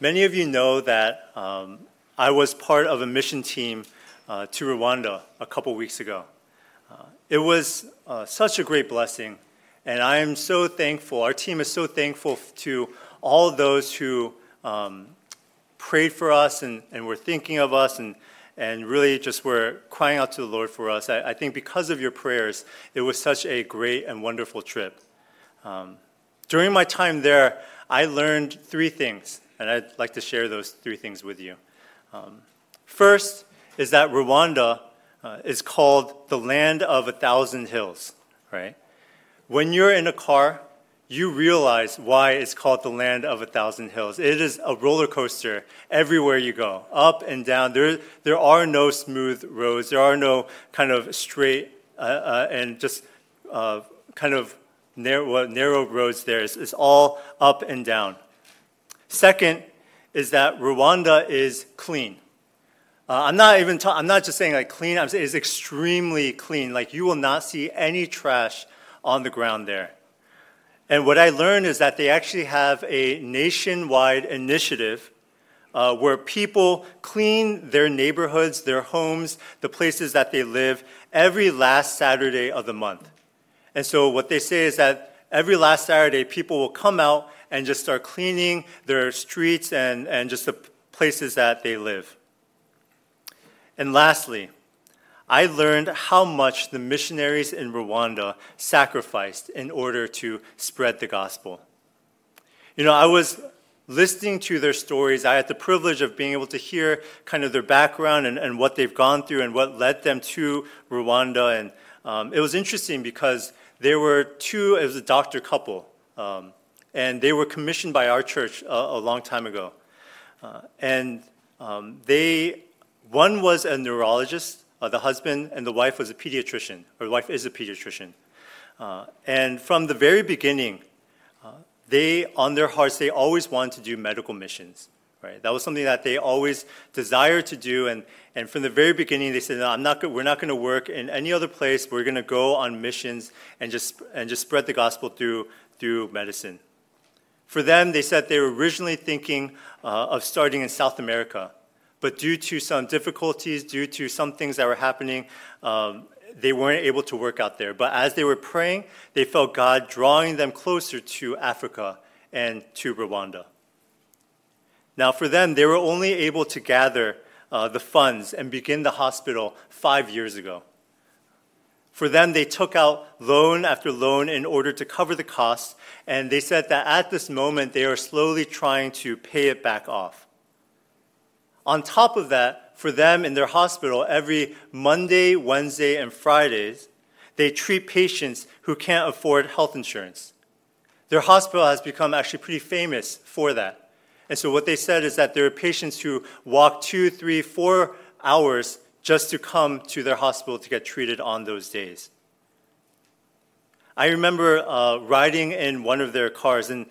Many of you know that um, I was part of a mission team uh, to Rwanda a couple weeks ago. Uh, it was uh, such a great blessing, and I am so thankful. Our team is so thankful to all those who um, prayed for us and, and were thinking of us and, and really just were crying out to the Lord for us. I, I think because of your prayers, it was such a great and wonderful trip. Um, during my time there, I learned three things, and I'd like to share those three things with you. Um, first is that Rwanda uh, is called the land of a thousand hills, right? When you're in a car, you realize why it's called the land of a thousand hills. It is a roller coaster everywhere you go, up and down. There, there are no smooth roads. There are no kind of straight uh, uh, and just uh, kind of narrow, narrow roads there. It's, it's all up and down. Second is that Rwanda is clean. Uh, I'm not even. Ta- I'm not just saying like clean. I'm saying it's extremely clean. Like you will not see any trash on the ground there. And what I learned is that they actually have a nationwide initiative uh, where people clean their neighborhoods, their homes, the places that they live every last Saturday of the month. And so what they say is that every last Saturday, people will come out and just start cleaning their streets and, and just the places that they live. And lastly, I learned how much the missionaries in Rwanda sacrificed in order to spread the gospel. You know, I was listening to their stories. I had the privilege of being able to hear kind of their background and, and what they've gone through and what led them to Rwanda. And um, it was interesting because there were two, it was a doctor couple, um, and they were commissioned by our church a, a long time ago. Uh, and um, they, one was a neurologist uh, the husband and the wife was a pediatrician, or the wife is a pediatrician. Uh, and from the very beginning, uh, they, on their hearts, they always wanted to do medical missions. Right? That was something that they always desired to do. And, and from the very beginning, they said, no, I'm not, we're not going to work in any other place. We're going to go on missions and just, and just spread the gospel through, through medicine. For them, they said they were originally thinking uh, of starting in South America but due to some difficulties, due to some things that were happening, um, they weren't able to work out there. But as they were praying, they felt God drawing them closer to Africa and to Rwanda. Now, for them, they were only able to gather uh, the funds and begin the hospital five years ago. For them, they took out loan after loan in order to cover the costs, and they said that at this moment, they are slowly trying to pay it back off. On top of that, for them in their hospital, every Monday, Wednesday, and Fridays, they treat patients who can't afford health insurance. Their hospital has become actually pretty famous for that. And so what they said is that there are patients who walk two, three, four hours just to come to their hospital to get treated on those days. I remember uh, riding in one of their cars, and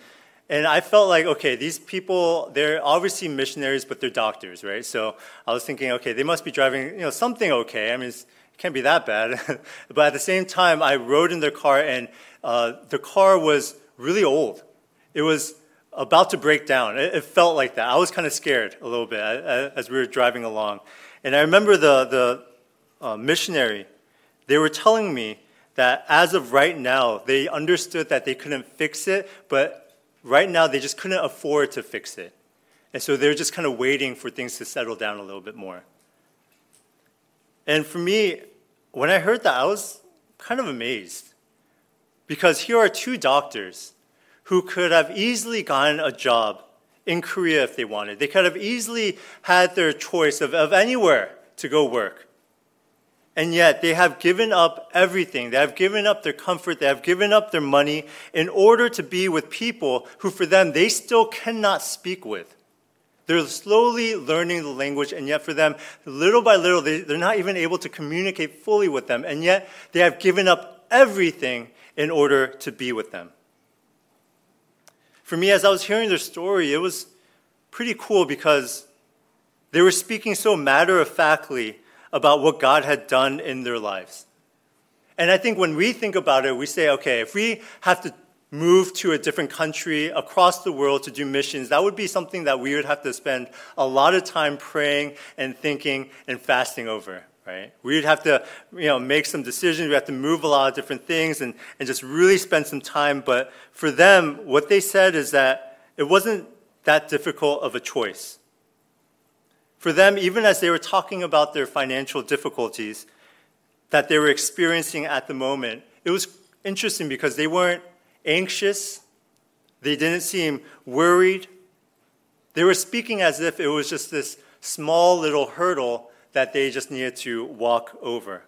and I felt like, okay, these people, they're obviously missionaries, but they're doctors, right? So I was thinking, okay, they must be driving, you know, something okay. I mean, it can't be that bad. but at the same time, I rode in their car, and uh, the car was really old. It was about to break down. It, it felt like that. I was kind of scared a little bit as we were driving along. And I remember the, the uh, missionary, they were telling me that as of right now, they understood that they couldn't fix it, but right now they just couldn't afford to fix it. And so they're just kind of waiting for things to settle down a little bit more. And for me, when I heard that, I was kind of amazed. Because here are two doctors who could have easily gotten a job in Korea if they wanted. They could have easily had their choice of, of anywhere to go work. And yet they have given up everything. They have given up their comfort. They have given up their money in order to be with people who, for them, they still cannot speak with. They're slowly learning the language, and yet for them, little by little, they, they're not even able to communicate fully with them. And yet they have given up everything in order to be with them. For me, as I was hearing their story, it was pretty cool because they were speaking so matter of factly about what God had done in their lives. And I think when we think about it, we say, okay, if we have to move to a different country across the world to do missions, that would be something that we would have to spend a lot of time praying and thinking and fasting over, right? We'd have to, you know, make some decisions. We have to move a lot of different things and, and just really spend some time. But for them, what they said is that it wasn't that difficult of a choice. For them, even as they were talking about their financial difficulties that they were experiencing at the moment, it was interesting because they weren't anxious, they didn't seem worried. They were speaking as if it was just this small little hurdle that they just needed to walk over.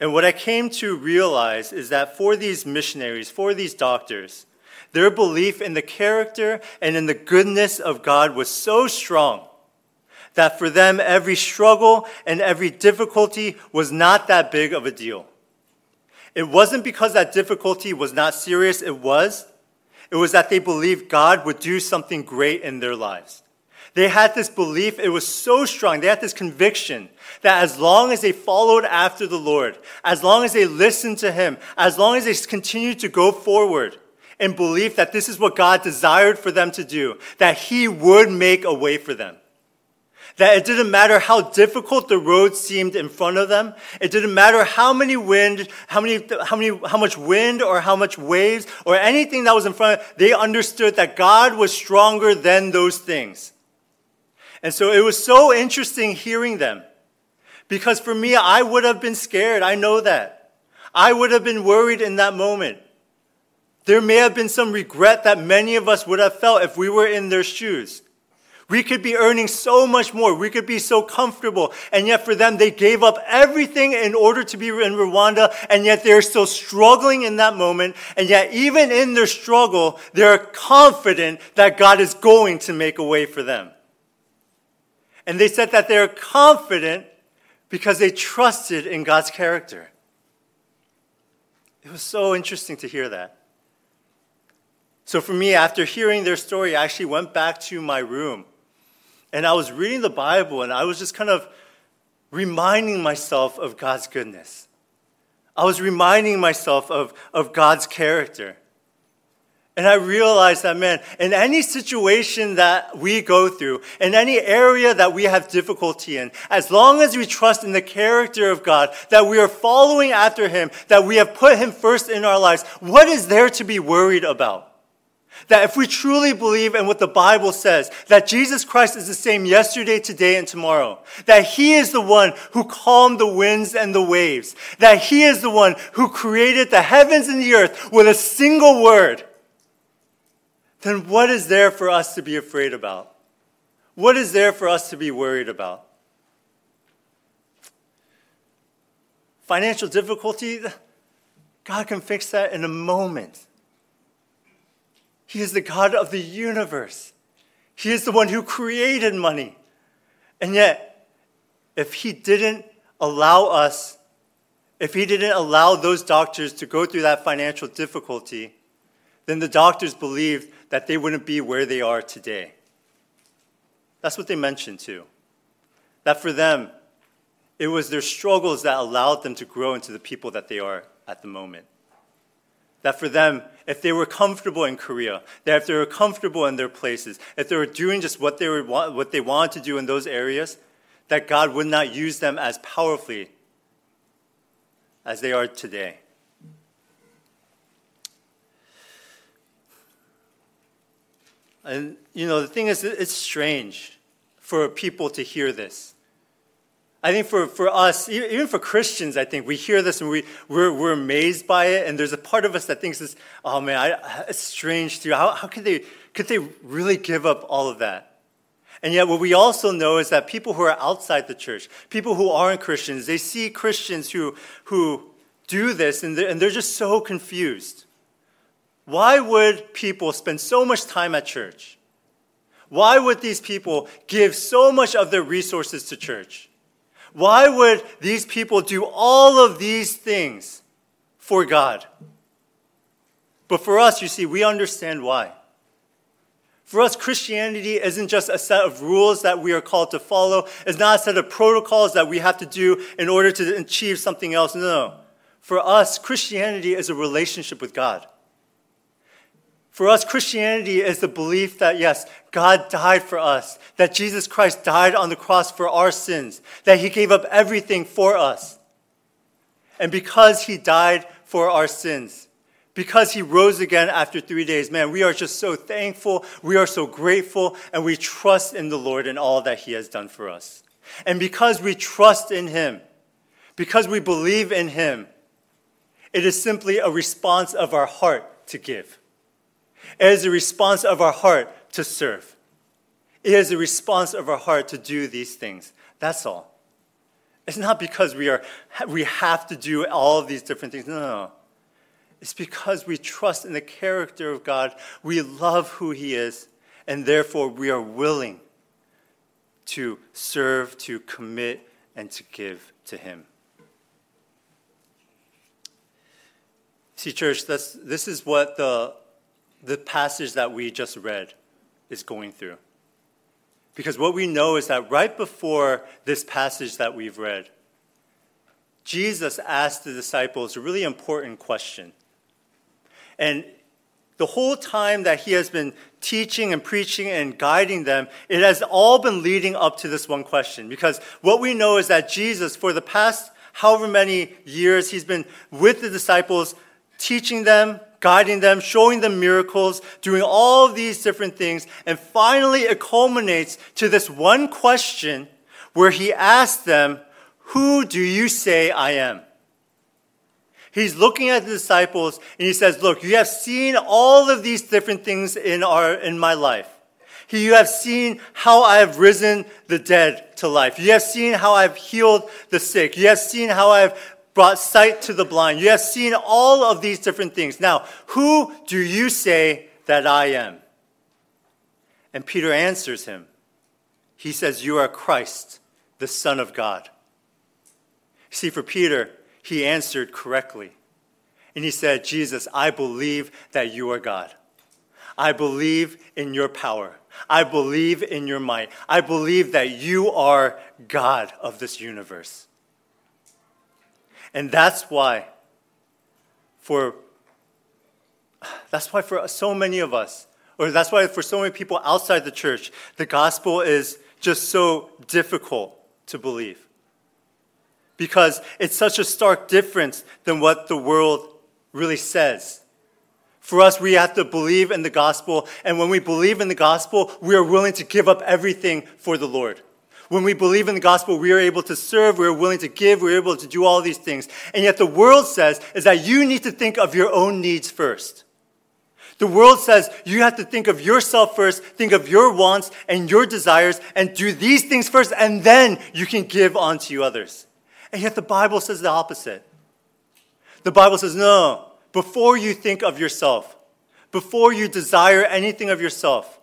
And what I came to realize is that for these missionaries, for these doctors, their belief in the character and in the goodness of God was so strong that for them, every struggle and every difficulty was not that big of a deal. It wasn't because that difficulty was not serious, it was. It was that they believed God would do something great in their lives. They had this belief, it was so strong, they had this conviction that as long as they followed after the Lord, as long as they listened to Him, as long as they continued to go forward, and belief that this is what God desired for them to do, that He would make a way for them. That it didn't matter how difficult the road seemed in front of them. It didn't matter how many wind, how many, how many, how much wind or how much waves or anything that was in front of them. They understood that God was stronger than those things. And so it was so interesting hearing them. Because for me, I would have been scared. I know that. I would have been worried in that moment. There may have been some regret that many of us would have felt if we were in their shoes. We could be earning so much more. We could be so comfortable. And yet for them, they gave up everything in order to be in Rwanda. And yet they're still struggling in that moment. And yet even in their struggle, they're confident that God is going to make a way for them. And they said that they're confident because they trusted in God's character. It was so interesting to hear that. So for me, after hearing their story, I actually went back to my room and I was reading the Bible and I was just kind of reminding myself of God's goodness. I was reminding myself of, of God's character. And I realized that, man, in any situation that we go through, in any area that we have difficulty in, as long as we trust in the character of God, that we are following after Him, that we have put Him first in our lives, what is there to be worried about? That if we truly believe in what the Bible says, that Jesus Christ is the same yesterday, today, and tomorrow, that He is the one who calmed the winds and the waves, that He is the one who created the heavens and the earth with a single word, then what is there for us to be afraid about? What is there for us to be worried about? Financial difficulty, God can fix that in a moment. He is the God of the universe. He is the one who created money. And yet, if He didn't allow us, if He didn't allow those doctors to go through that financial difficulty, then the doctors believed that they wouldn't be where they are today. That's what they mentioned too. That for them, it was their struggles that allowed them to grow into the people that they are at the moment. That for them, if they were comfortable in Korea, that if they were comfortable in their places, if they were doing just what they, were, what they wanted to do in those areas, that God would not use them as powerfully as they are today. And, you know, the thing is, it's strange for people to hear this. I think for, for us, even for Christians, I think we hear this and we, we're, we're amazed by it. And there's a part of us that thinks this, oh man, I, it's strange too. How, how could, they, could they really give up all of that? And yet, what we also know is that people who are outside the church, people who aren't Christians, they see Christians who, who do this and they're, and they're just so confused. Why would people spend so much time at church? Why would these people give so much of their resources to church? Why would these people do all of these things for God? But for us, you see, we understand why. For us, Christianity isn't just a set of rules that we are called to follow. It's not a set of protocols that we have to do in order to achieve something else. No. For us, Christianity is a relationship with God. For us, Christianity is the belief that, yes, God died for us, that Jesus Christ died on the cross for our sins, that he gave up everything for us. And because he died for our sins, because he rose again after three days, man, we are just so thankful, we are so grateful, and we trust in the Lord and all that he has done for us. And because we trust in him, because we believe in him, it is simply a response of our heart to give. It is a response of our heart to serve. It is a response of our heart to do these things. That's all. It's not because we, are, we have to do all of these different things. No, no, no. It's because we trust in the character of God. We love who He is, and therefore we are willing to serve, to commit, and to give to Him. See, church, this, this is what the, the passage that we just read is going through. Because what we know is that right before this passage that we've read, Jesus asked the disciples a really important question. And the whole time that he has been teaching and preaching and guiding them, it has all been leading up to this one question. Because what we know is that Jesus, for the past however many years, he's been with the disciples, teaching them, guiding them, showing them miracles, doing all of these different things. And finally, it culminates to this one question where he asks them, Who do you say I am? He's looking at the disciples and he says, Look, you have seen all of these different things in, our, in my life. You have seen how I have risen the dead to life. You have seen how I've healed the sick. You have seen how I've brought sight to the blind. You have seen all of these different things. Now, who do you say that I am? And Peter answers him. He says, You are Christ, the Son of God. See, for Peter, he answered correctly. And he said, Jesus, I believe that you are God. I believe in your power. I believe in your might. I believe that you are God of this universe. And that's why for that's why for so many of us, or that's why for so many people outside the church, the gospel is just so difficult to believe because it's such a stark difference than what the world really says. For us, we have to believe in the gospel, and when we believe in the gospel, we are willing to give up everything for the Lord. When we believe in the gospel, we are able to serve, we are willing to give, we're able to do all these things. And yet the world says is that you need to think of your own needs first. The world says you have to think of yourself first, think of your wants and your desires, and do these things first, and then you can give on to others. And yet the Bible says the opposite. The Bible says, no, before you think of yourself, before you desire anything of yourself,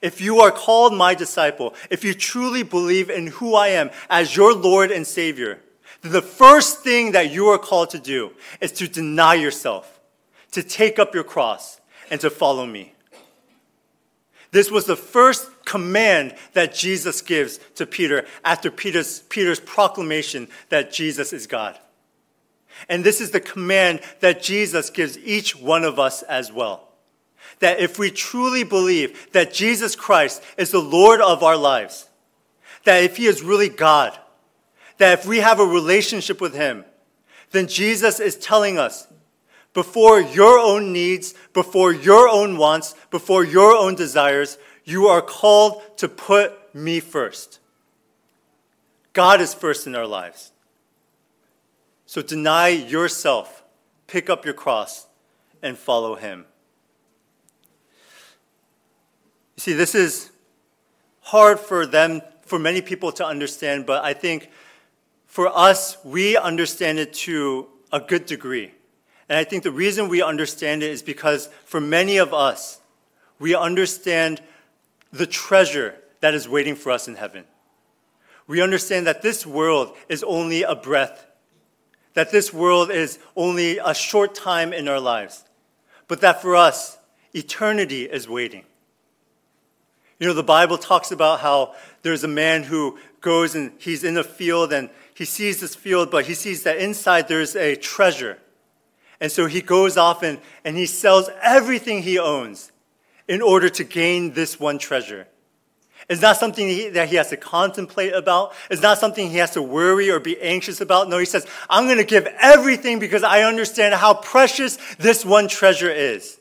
if you are called my disciple, if you truly believe in who I am as your Lord and Savior, the first thing that you are called to do is to deny yourself, to take up your cross, and to follow me. This was the first command that Jesus gives to Peter after Peter's, Peter's proclamation that Jesus is God. And this is the command that Jesus gives each one of us as well. That if we truly believe that Jesus Christ is the Lord of our lives, that if He is really God, that if we have a relationship with Him, then Jesus is telling us before your own needs, before your own wants, before your own desires, you are called to put me first. God is first in our lives. So deny yourself, pick up your cross, and follow him. See, this is hard for them, for many people to understand, but I think for us, we understand it to a good degree. And I think the reason we understand it is because for many of us, we understand the treasure that is waiting for us in heaven. We understand that this world is only a breath, that this world is only a short time in our lives, but that for us, eternity is waiting. You know, the Bible talks about how there's a man who goes and he's in a field and he sees this field, but he sees that inside there's a treasure. And so he goes off and, and he sells everything he owns in order to gain this one treasure. It's not something he, that he has to contemplate about. It's not something he has to worry or be anxious about. No, he says, I'm going to give everything because I understand how precious this one treasure is.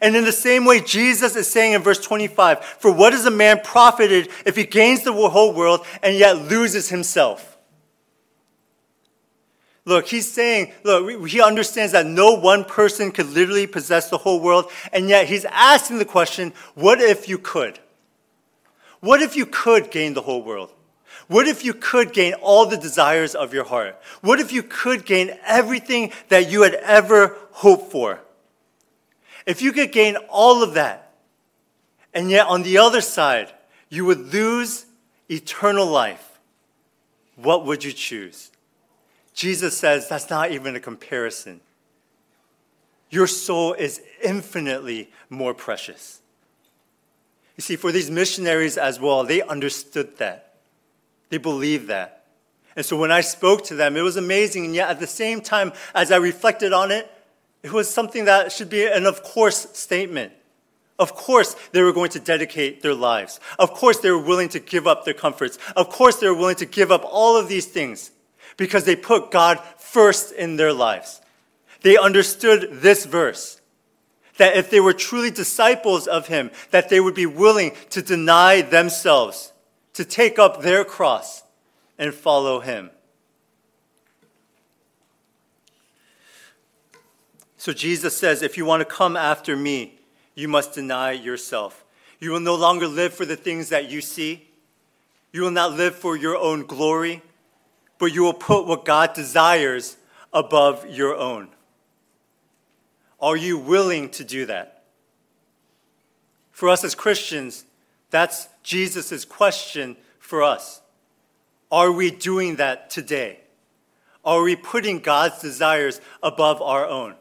And in the same way, Jesus is saying in verse 25, For what is a man profited if he gains the whole world and yet loses himself? Look, he's saying, look, he understands that no one person could literally possess the whole world, and yet he's asking the question, what if you could? What if you could gain the whole world? What if you could gain all the desires of your heart? What if you could gain everything that you had ever hoped for? If you could gain all of that, and yet on the other side, you would lose eternal life, what would you choose? Jesus says that's not even a comparison. Your soul is infinitely more precious. You see, for these missionaries as well, they understood that. They believed that. And so when I spoke to them, it was amazing. And yet at the same time, as I reflected on it, it was something that should be an of course statement. Of course, they were going to dedicate their lives. Of course, they were willing to give up their comforts. Of course, they were willing to give up all of these things because they put God first in their lives. They understood this verse that if they were truly disciples of him, that they would be willing to deny themselves, to take up their cross and follow him. So Jesus says, if you want to come after me, you must deny yourself. You will no longer live for the things that you see. You will not live for your own glory, but you will put what God desires above your own. Are you willing to do that? For us as Christians, that's Jesus' question for us. Are we doing that today? Are we putting God's desires above our own?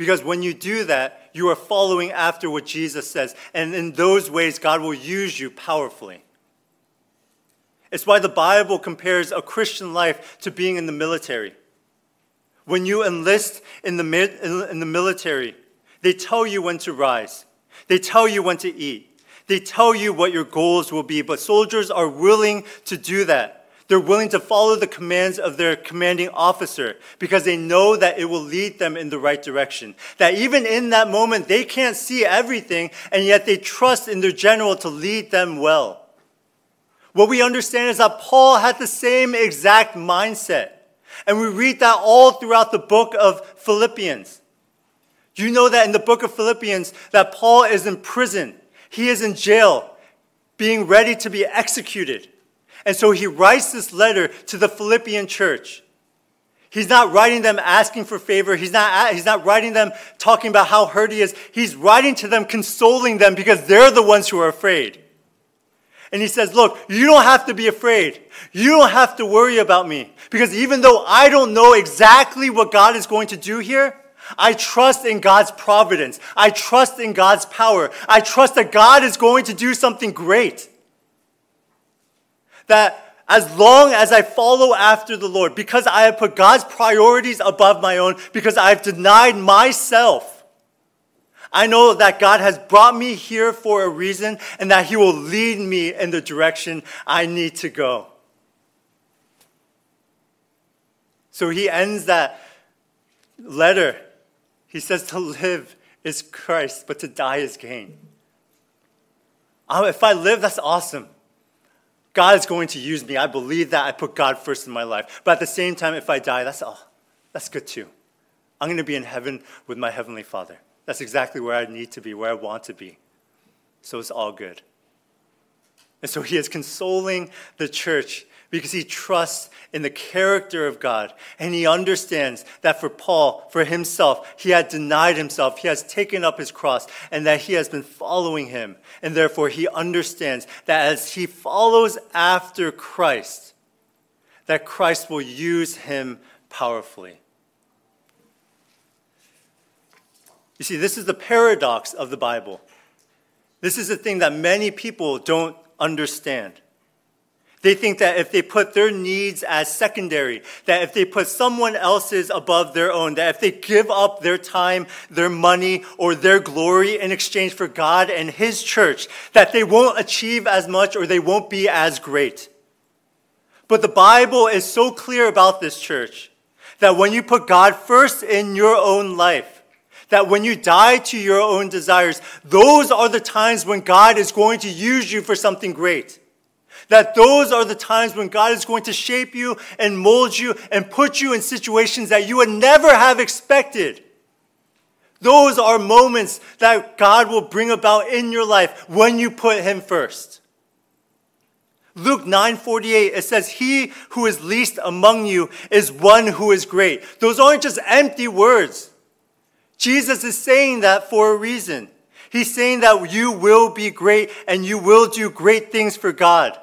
Because when you do that, you are following after what Jesus says. And in those ways, God will use you powerfully. It's why the Bible compares a Christian life to being in the military. When you enlist in the, in the military, they tell you when to rise, they tell you when to eat, they tell you what your goals will be, but soldiers are willing to do that. They're willing to follow the commands of their commanding officer because they know that it will lead them in the right direction. That even in that moment, they can't see everything, and yet they trust in their general to lead them well. What we understand is that Paul had the same exact mindset. And we read that all throughout the book of Philippians. You know that in the book of Philippians that Paul is in prison? He is in jail, being ready to be executed. And so he writes this letter to the Philippian church. He's not writing them asking for favor. He's not, he's not writing them talking about how hurt he is. He's writing to them, consoling them because they're the ones who are afraid. And he says, Look, you don't have to be afraid. You don't have to worry about me. Because even though I don't know exactly what God is going to do here, I trust in God's providence. I trust in God's power. I trust that God is going to do something great. That as long as I follow after the Lord, because I have put God's priorities above my own, because I've denied myself, I know that God has brought me here for a reason and that He will lead me in the direction I need to go. So he ends that letter. He says, To live is Christ, but to die is gain. Um, if I live, that's awesome. God is going to use me. I believe that. I put God first in my life. But at the same time, if I die, that's, oh, that's good too. I'm going to be in heaven with my Heavenly Father. That's exactly where I need to be, where I want to be. So it's all good. And so he is consoling the church because he trusts in the character of God. And he understands that for Paul, for himself, he had denied himself, he has taken up his cross, and that he has been following him. And therefore, he understands that as he follows after Christ, that Christ will use him powerfully. You see, this is the paradox of the Bible. This is the thing that many people don't understand. They think that if they put their needs as secondary, that if they put someone else's above their own, that if they give up their time, their money, or their glory in exchange for God and His church, that they won't achieve as much or they won't be as great. But the Bible is so clear about this church that when you put God first in your own life, that when you die to your own desires, those are the times when God is going to use you for something great. That those are the times when God is going to shape you and mold you and put you in situations that you would never have expected. Those are moments that God will bring about in your life when you put Him first. Luke 9:48 it says he who is least among you is one who is great. Those aren't just empty words. Jesus is saying that for a reason. He's saying that you will be great and you will do great things for God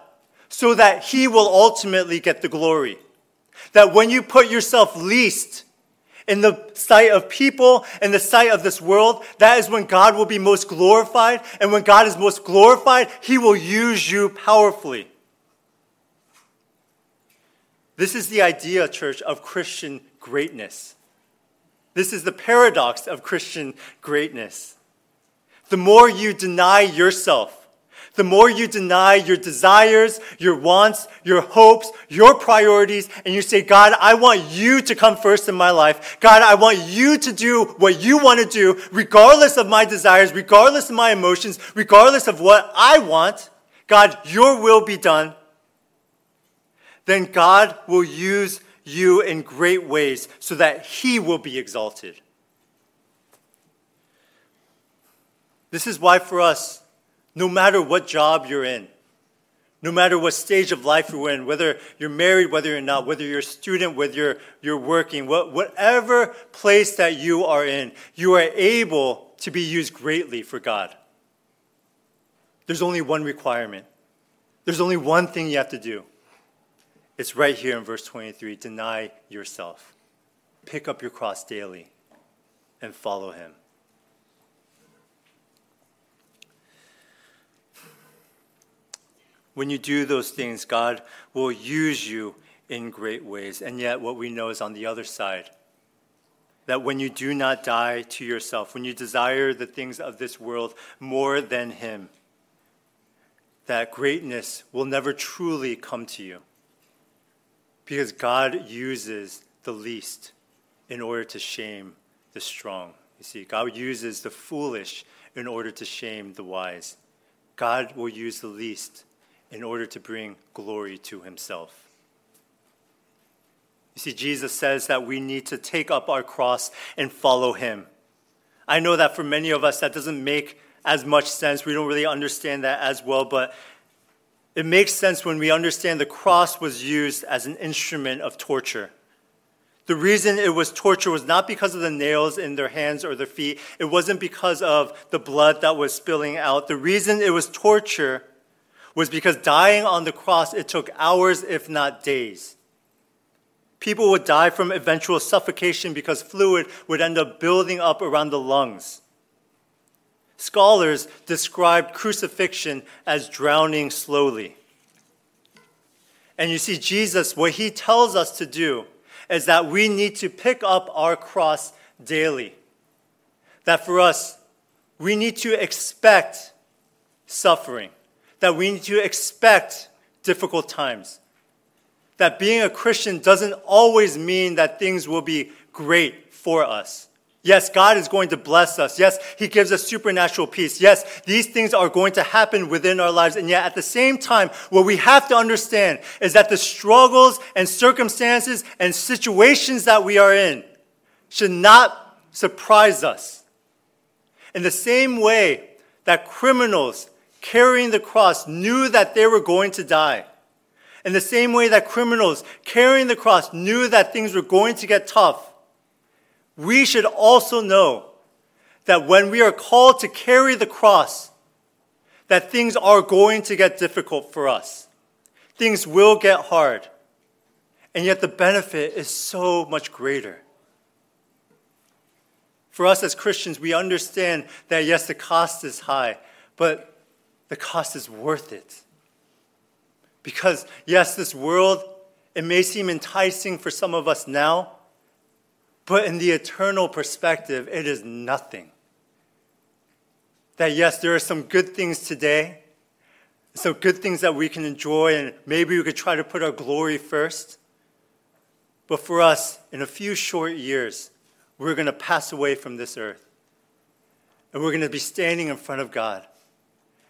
so that He will ultimately get the glory. That when you put yourself least in the sight of people, in the sight of this world, that is when God will be most glorified. And when God is most glorified, He will use you powerfully. This is the idea, church, of Christian greatness. This is the paradox of Christian greatness. The more you deny yourself, the more you deny your desires, your wants, your hopes, your priorities, and you say, God, I want you to come first in my life. God, I want you to do what you want to do, regardless of my desires, regardless of my emotions, regardless of what I want. God, your will be done. Then God will use you in great ways so that he will be exalted. This is why, for us, no matter what job you're in, no matter what stage of life you're in, whether you're married, whether you're not, whether you're a student, whether you're, you're working, whatever place that you are in, you are able to be used greatly for God. There's only one requirement. There's only one thing you have to do. It's right here in verse 23 deny yourself, pick up your cross daily, and follow him. When you do those things, God will use you in great ways. And yet, what we know is on the other side that when you do not die to yourself, when you desire the things of this world more than Him, that greatness will never truly come to you. Because God uses the least in order to shame the strong. You see, God uses the foolish in order to shame the wise. God will use the least in order to bring glory to himself. You see, Jesus says that we need to take up our cross and follow him. I know that for many of us, that doesn't make as much sense. We don't really understand that as well, but it makes sense when we understand the cross was used as an instrument of torture. The reason it was torture was not because of the nails in their hands or their feet. It wasn't because of the blood that was spilling out. The reason it was torture was because dying on the cross, it took hours, if not days. People would die from eventual suffocation because fluid would end up building up around the lungs. Scholars described crucifixion as drowning slowly. And you see, Jesus, what he tells us to do is that we need to pick up our cross daily. That for us, we need to expect suffering that we need to expect difficult times. That being a Christian doesn't always mean that things will be great for us. Yes, God is going to bless us. Yes, He gives us supernatural peace. Yes, these things are going to happen within our lives. And yet, at the same time, what we have to understand is that the struggles and circumstances and situations that we are in should not surprise us. In the same way that criminals carrying the cross knew that they were going to die. In the same way that criminals carrying the cross knew that things were going to get tough, we should also know that when we are called to carry the cross, that things are going to get difficult for us. Things will get hard. And yet the benefit is so much greater. For us as Christians, we understand that yes, the cost is high, but the cost is worth it. Because, yes, this world, it may seem enticing for some of us now, but in the eternal perspective, it is nothing. That, yes, there are some good things today, some good things that we can enjoy, and maybe we could try to put our glory first. But for us, in a few short years, we're going to pass away from this earth. And we're going to be standing in front of God.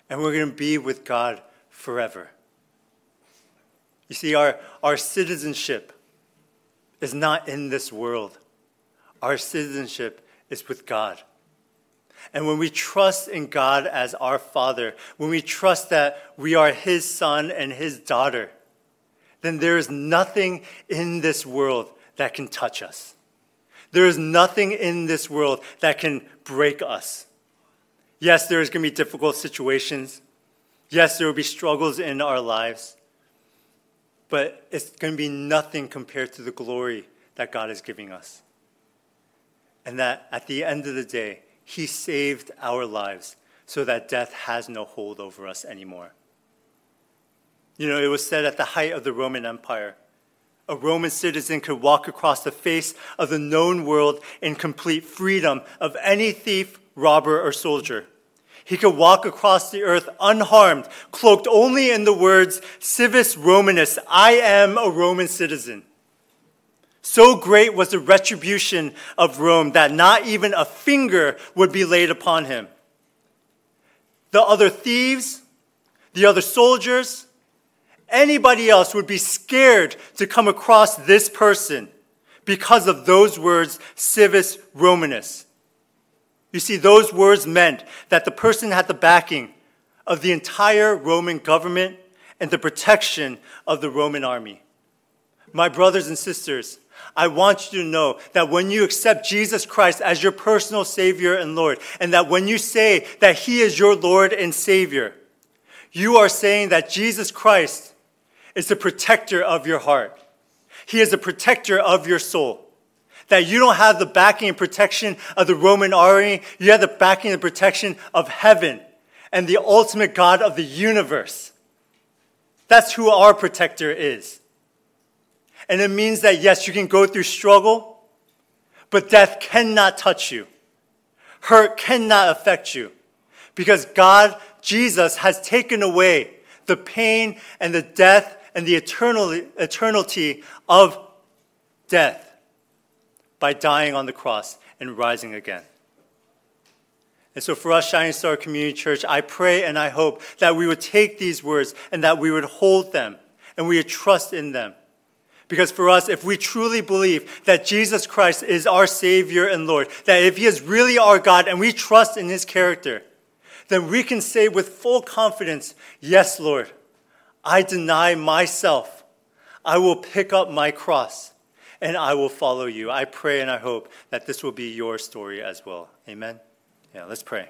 And we're going to be with God forever. You see, our, our citizenship is not in this world, our citizenship is with God. And when we trust in God as our Father, when we trust that we are His son and His daughter, then there is nothing in this world that can touch us. There is nothing in this world that can break us. Yes, there is going to be difficult situations. Yes, there will be struggles in our lives. But it's going to be nothing compared to the glory that God is giving us. And that at the end of the day, He saved our lives so that death has no hold over us anymore. You know, it was said at the height of the Roman Empire, a Roman citizen could walk across the face of the known world in complete freedom of any thief, robber, or soldier. He could walk across the earth unharmed, cloaked only in the words, Civis Romanus, I am a Roman citizen. So great was the retribution of Rome that not even a finger would be laid upon him. The other thieves, the other soldiers, Anybody else would be scared to come across this person because of those words, civis Romanus. You see, those words meant that the person had the backing of the entire Roman government and the protection of the Roman army. My brothers and sisters, I want you to know that when you accept Jesus Christ as your personal Savior and Lord, and that when you say that He is your Lord and Savior, you are saying that Jesus Christ is the protector of your heart. He is the protector of your soul. That you don't have the backing and protection of the Roman army, you have the backing and protection of heaven and the ultimate God of the universe. That's who our protector is. And it means that, yes, you can go through struggle, but death cannot touch you. Hurt cannot affect you because God, Jesus, has taken away the pain and the death and the eternal, eternity of death by dying on the cross and rising again. And so, for us, Shining Star Community Church, I pray and I hope that we would take these words and that we would hold them and we would trust in them. Because for us, if we truly believe that Jesus Christ is our Savior and Lord, that if He is really our God and we trust in His character, then we can say with full confidence, Yes, Lord, I deny myself. I will pick up my cross and I will follow you. I pray and I hope that this will be your story as well. Amen. Yeah, let's pray.